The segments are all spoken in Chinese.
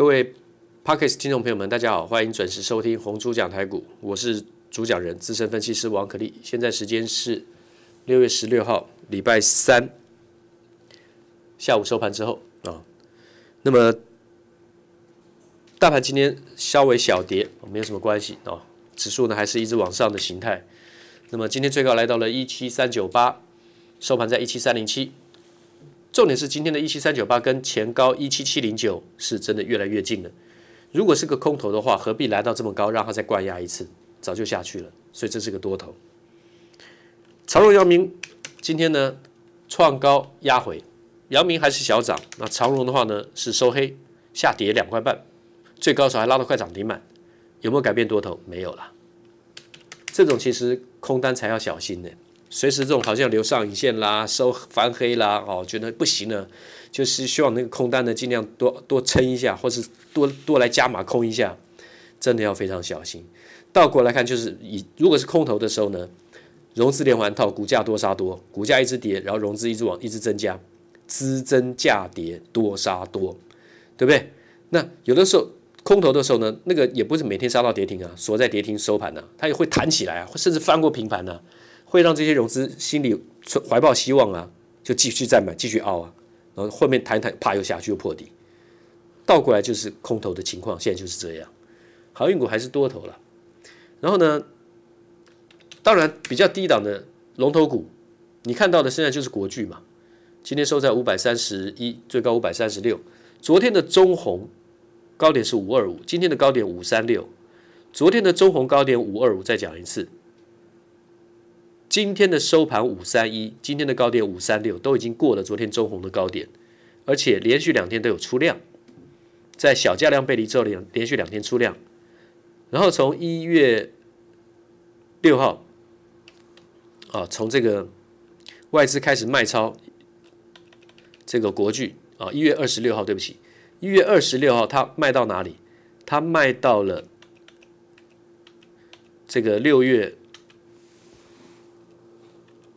各位 Podcast 听众朋友们，大家好，欢迎准时收听红猪讲台股，我是主讲人资深分析师王可立。现在时间是六月十六号礼拜三下午收盘之后啊，那么大盘今天稍微小跌，没有什么关系啊，指数呢还是一直往上的形态。那么今天最高来到了一七三九八，收盘在一七三零七。重点是今天的一七三九八跟前高一七七零九是真的越来越近了。如果是个空头的话，何必来到这么高，让它再灌压一次？早就下去了。所以这是个多头。长荣、阳明今天呢创高压回，阳明还是小涨。那长荣的话呢是收黑下跌两块半，最高时候还拉到快涨停板，有没有改变多头？没有了。这种其实空单才要小心呢。随时这种好像留上影线啦，收翻黑啦，哦，觉得不行了，就是希望那个空单呢尽量多多撑一下，或是多多来加码空一下，真的要非常小心。倒过来看，就是以如果是空头的时候呢，融资连环套，股价多杀多，股价一直跌，然后融资一直往一直增加，资增价跌多杀多，对不对？那有的时候空头的时候呢，那个也不是每天杀到跌停啊，锁在跌停收盘呢、啊，它也会弹起来啊，甚至翻过平盘呢、啊。会让这些融资心里怀抱希望啊，就继续再买，继续熬啊，然后后面弹一弹，啪又下去又破底，倒过来就是空头的情况，现在就是这样。航运股还是多头了，然后呢，当然比较低档的龙头股，你看到的现在就是国巨嘛，今天收在五百三十一，最高五百三十六，昨天的中红高点是五二五，今天的高点五三六，昨天的中红高点五二五，再讲一次。今天的收盘五三一，今天的高点五三六，都已经过了昨天中红的高点，而且连续两天都有出量，在小价量背离之后连连续两天出量，然后从一月六号啊，从这个外资开始卖超这个国巨啊，一月二十六号，对不起，一月二十六号它卖到哪里？它卖到了这个六月。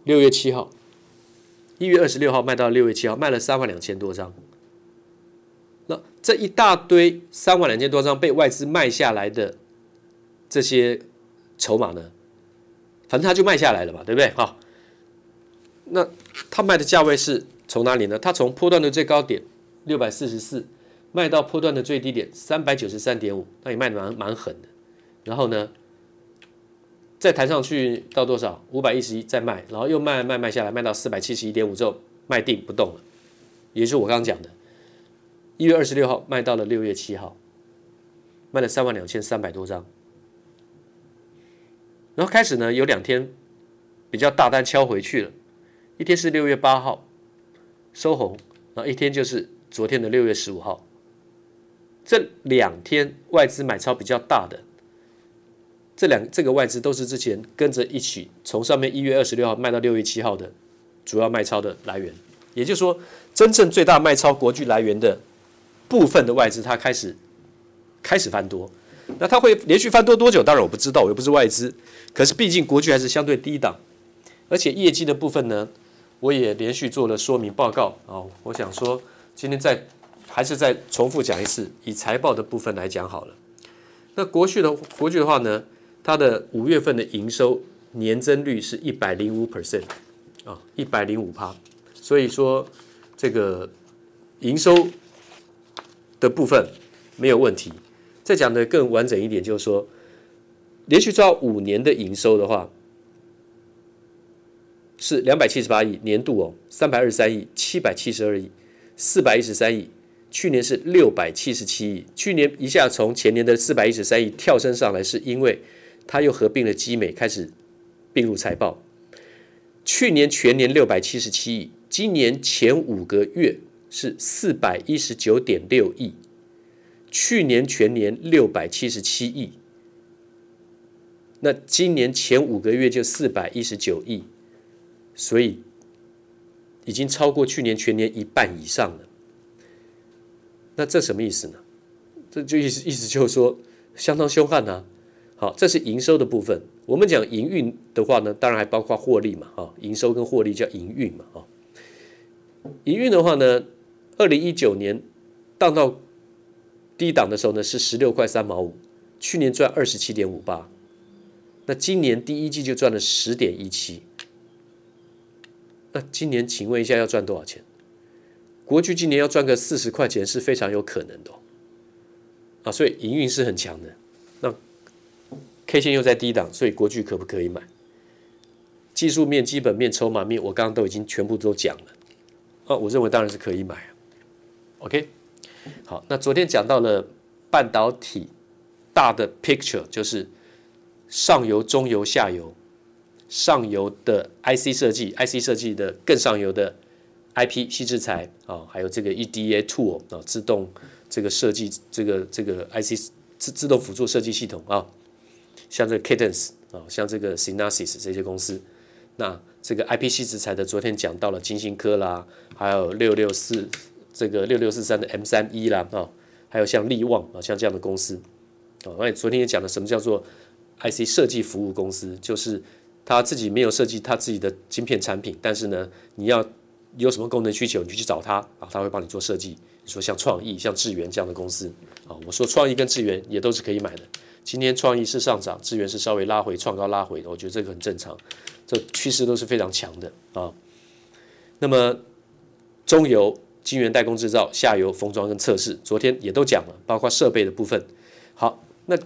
六月七号，一月二十六号卖到六月七号，卖了三万两千多张。那这一大堆三万两千多张被外资卖下来的这些筹码呢，反正他就卖下来了嘛，对不对？好，那他卖的价位是从哪里呢？他从波段的最高点六百四十四卖到波段的最低点三百九十三点五，那也卖的蛮蛮狠的。然后呢？再弹上去到多少？五百一十一再卖，然后又卖卖卖下来，卖到四百七十一点五之后卖定不动了，也就是我刚刚讲的，一月二十六号卖到了六月七号，卖了三万两千三百多张，然后开始呢有两天比较大单敲回去了，一天是六月八号收红，然后一天就是昨天的六月十五号，这两天外资买超比较大的。这两这个外资都是之前跟着一起从上面一月二十六号卖到六月七号的主要卖超的来源，也就是说，真正最大卖超国巨来源的部分的外资，它开始开始翻多。那它会连续翻多多久？当然我不知道，我又不是外资。可是毕竟国巨还是相对低档，而且业绩的部分呢，我也连续做了说明报告啊。我想说，今天再还是再重复讲一次，以财报的部分来讲好了。那国巨的国巨的话呢？它的五月份的营收年增率是一百零五 percent 啊，一百零五趴，所以说这个营收的部分没有问题。再讲的更完整一点，就是说连续抓五年的营收的话，是两百七十八亿年度哦，三百二十三亿、七百七十二亿、四百一十三亿，去年是六百七十七亿，去年一下从前年的四百一十三亿跳升上来，是因为。它又合并了基美，开始并入财报。去年全年六百七十七亿，今年前五个月是四百一十九点六亿，去年全年六百七十七亿，那今年前五个月就四百一十九亿，所以已经超过去年全年一半以上了。那这什么意思呢？这就意思意思就是说相当凶悍啊。好，这是营收的部分。我们讲营运的话呢，当然还包括获利嘛。哈，营收跟获利叫营运嘛。哈，营运的话呢，二零一九年荡到低档的时候呢是十六块三毛五，去年赚二十七点五八，那今年第一季就赚了十点一七，那今年请问一下要赚多少钱？国巨今年要赚个四十块钱是非常有可能的，啊，所以营运是很强的。K 线又在低档，所以国巨可不可以买？技术面、基本面、筹码面，我刚刚都已经全部都讲了。啊，我认为当然是可以买。OK，好，那昨天讲到了半导体大的 picture，就是上游、中游、下游，上游的 IC 设计，IC 设计的更上游的。IP 矽智财啊，还有这个 EDA tool 啊，自动这个设计这个这个 IC 自自动辅助设计系统啊，像这个 Cadence 啊，像这个 Synopsys 这些公司，那这个 IP 矽智财的昨天讲到了晶心科啦，还有六六四这个六六四三的 M 三一啦啊，还有像力旺啊，像这样的公司。啊，我昨天也讲了什么叫做 IC 设计服务公司，就是他自己没有设计他自己的晶片产品，但是呢，你要有什么功能需求，你就去找他啊，他会帮你做设计。你说像创意、像智源这样的公司啊，我说创意跟智源也都是可以买的。今天创意是上涨，智源是稍微拉回、创高拉回的，我觉得这个很正常，这趋势都是非常强的啊。那么中游晶圆代工制造，下游封装跟测试，昨天也都讲了，包括设备的部分。好，那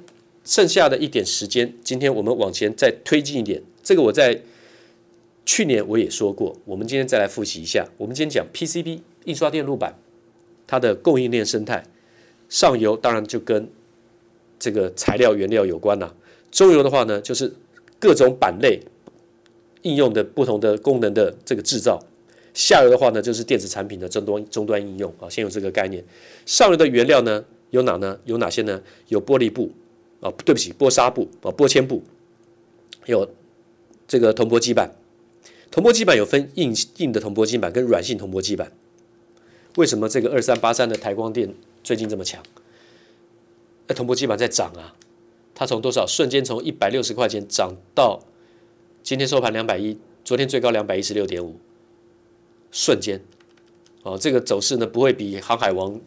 剩下的一点时间，今天我们往前再推进一点，这个我在。去年我也说过，我们今天再来复习一下。我们今天讲 PCB 印刷电路板，它的供应链生态，上游当然就跟这个材料原料有关了。中游的话呢，就是各种板类应用的不同的功能的这个制造。下游的话呢，就是电子产品的终端终端应用啊，先有这个概念。上游的原料呢，有哪呢？有哪些呢？有玻璃布啊，对不起，玻纱布啊，玻纤布，有这个铜箔基板。铜箔基板有分硬硬的铜箔基板跟软性铜箔基板，为什么这个二三八三的台光电最近这么强？那铜箔基板在涨啊，它从多少瞬间从一百六十块钱涨到今天收盘两百一，昨天最高两百一十六点五，瞬间哦，这个走势呢不会比航海王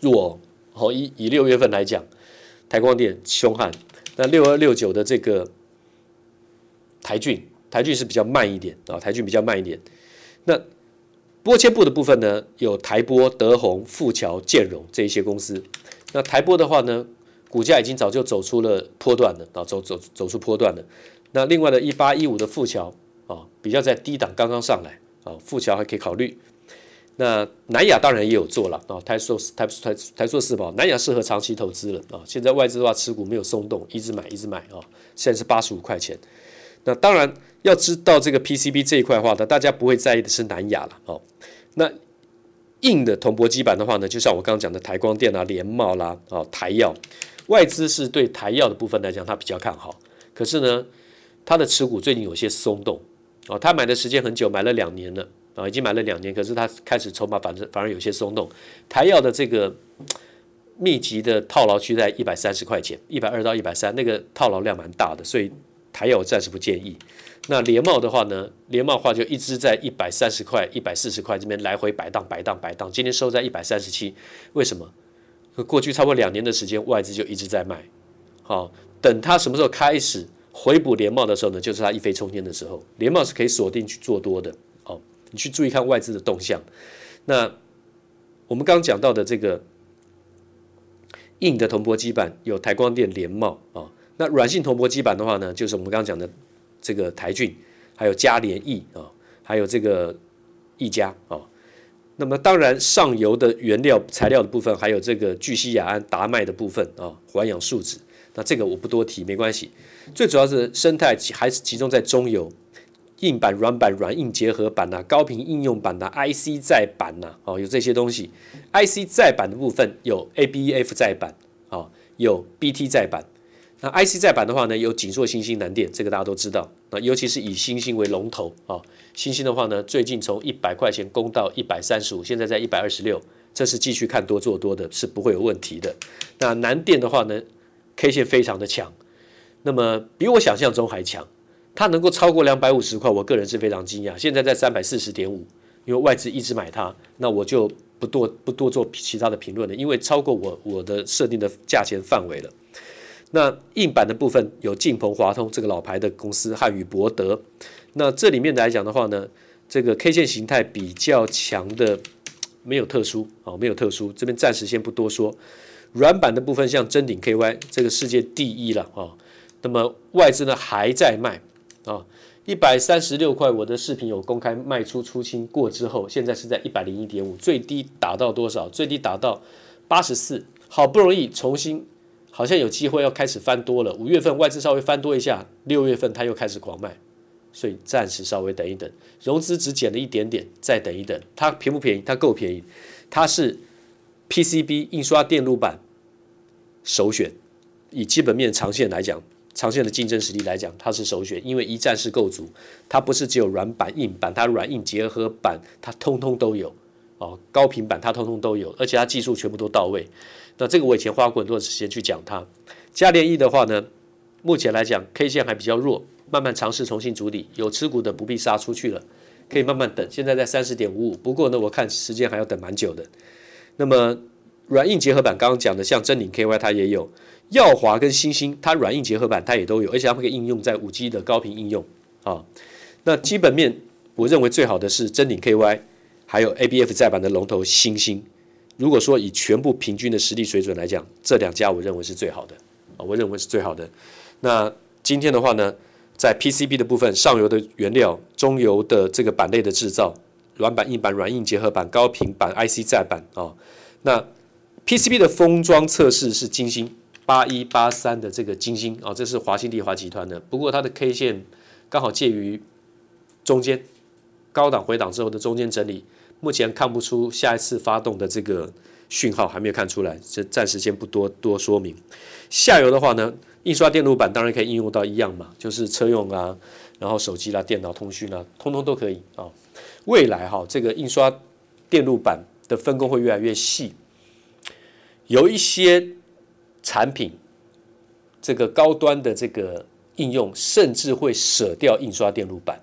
弱哦。以以六月份来讲，台光电凶悍，那六二六九的这个台郡。台郡是比较慢一点啊，台郡比较慢一点。那玻纤布的部分呢，有台玻、德宏、富桥、建荣这一些公司。那台玻的话呢，股价已经早就走出了波段了啊，走走走出波段了。那另外的一八一五的富桥啊，比较在低档刚刚上来啊，富桥还可以考虑。那南亚当然也有做了啊，台塑台台台塑四宝，南亚适合长期投资了啊。现在外资的话持股没有松动，一直买一直买啊，现在是八十五块钱。那当然要知道这个 PCB 这一块的话呢，大家不会在意的是南亚了哦。那硬的铜箔基板的话呢，就像我刚刚讲的台光电啊、联茂啦、哦台燿，外资是对台燿的部分来讲，它比较看好。可是呢，它的持股最近有些松动哦，他买的时间很久，买了两年了啊，已经买了两年，可是它开始筹码反正反而有些松动。台燿的这个密集的套牢区在一百三十块钱，一百二到一百三，那个套牢量蛮大的，所以。台友暂时不建议。那联茂的话呢？联茂的话就一直在一百三十块、一百四十块这边来回摆荡、摆荡、摆荡。今天收在一百三十七，为什么？过去差不多两年的时间，外资就一直在卖。好，等它什么时候开始回补联茂的时候呢？就是它一飞冲天的时候。联茂是可以锁定去做多的。哦，你去注意看外资的动向。那我们刚刚讲到的这个硬的铜箔基板有台光电、联茂啊。那软性铜箔基板的话呢，就是我们刚刚讲的这个台郡，还有嘉联益啊，还有这个益嘉啊。那么当然上游的原料材料的部分，还有这个聚矽亚胺、达麦的部分啊，环氧树脂。那这个我不多提，没关系。最主要是生态还是集中在中游，硬板、软板、软硬结合板呐，高频应用板呐，IC 载板呐，哦，有这些东西。IC 载板的部分有 ABF 载板啊，有 BT 载板。那 IC 再版的话呢，有紧缩星星、南电，这个大家都知道。那尤其是以欣兴为龙头啊，欣兴的话呢，最近从一百块钱攻到一百三十五，现在在一百二十六，这是继续看多做多的，是不会有问题的。那南电的话呢，K 线非常的强，那么比我想象中还强，它能够超过两百五十块，我个人是非常惊讶。现在在三百四十点五，因为外资一直买它，那我就不多不多做其他的评论了，因为超过我我的设定的价钱范围了。那硬板的部分有晋鹏、华通这个老牌的公司，汉语博德。那这里面来讲的话呢，这个 K 线形态比较强的没有特殊啊，没有特殊，这边暂时先不多说。软板的部分像臻鼎 KY 这个世界第一了啊，那么外资呢还在卖啊，一百三十六块，我的视频有公开卖出出清过之后，现在是在一百零一点五，最低打到多少？最低打到八十四，好不容易重新。好像有机会要开始翻多了，五月份外资稍微翻多一下，六月份它又开始狂卖，所以暂时稍微等一等，融资只减了一点点，再等一等，它便不便宜？它够便宜，它是 PCB 印刷电路板首选，以基本面长线来讲，长线的竞争实力来讲，它是首选，因为一站式构筑，它不是只有软板硬板，它软硬结合板它通通都有哦，高频板它通通都有，而且它技术全部都到位。那这个我以前花过很多时间去讲它。嘉联益的话呢，目前来讲 K 线还比较弱，慢慢尝试重新筑底，有持股的不必杀出去了，可以慢慢等。现在在三十点五五，不过呢，我看时间还要等蛮久的。那么软硬结合板刚刚讲的，像真鼎 KY 它也有，耀华跟星星它软硬结合板它也都有，而且它们可以应用在五 G 的高频应用啊。那基本面我认为最好的是真鼎 KY，还有 ABF 载版的龙头星星。如果说以全部平均的实力水准来讲，这两家我认为是最好的啊，我认为是最好的。那今天的话呢，在 PCB 的部分，上游的原料、中游的这个板类的制造，软板、硬板、软硬结合板、高频板、IC 载板啊。那 PCB 的封装测试是金星八一八三的这个金星啊，这是华新丽华集团的。不过它的 K 线刚好介于中间，高档回档之后的中间整理。目前看不出下一次发动的这个讯号，还没有看出来，这暂时先不多多说明。下游的话呢，印刷电路板当然可以应用到一样嘛，就是车用啊，然后手机啦、电脑通讯啊，通通都可以啊。未来哈，这个印刷电路板的分工会越来越细，有一些产品，这个高端的这个应用，甚至会舍掉印刷电路板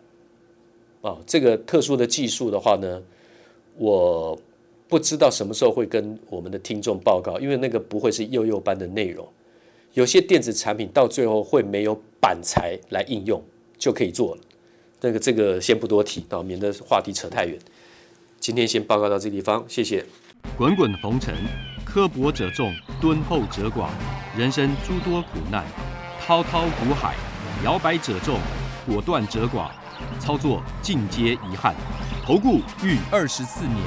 啊。这个特殊的技术的话呢，我不知道什么时候会跟我们的听众报告，因为那个不会是幼幼班的内容。有些电子产品到最后会没有板材来应用就可以做了。那个这个先不多提啊，免得话题扯太远。今天先报告到这地方，谢谢。滚滚红尘，刻薄者众，敦厚者寡；人生诸多苦难，滔滔苦海，摇摆者众，果断者寡。操作尽皆遗憾。投顾逾二十四年，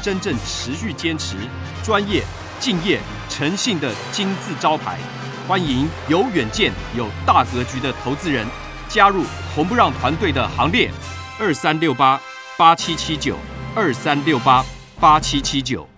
真正持续坚持、专业、敬业、诚信的金字招牌。欢迎有远见、有大格局的投资人加入红不让团队的行列。二三六八八七七九，二三六八八七七九。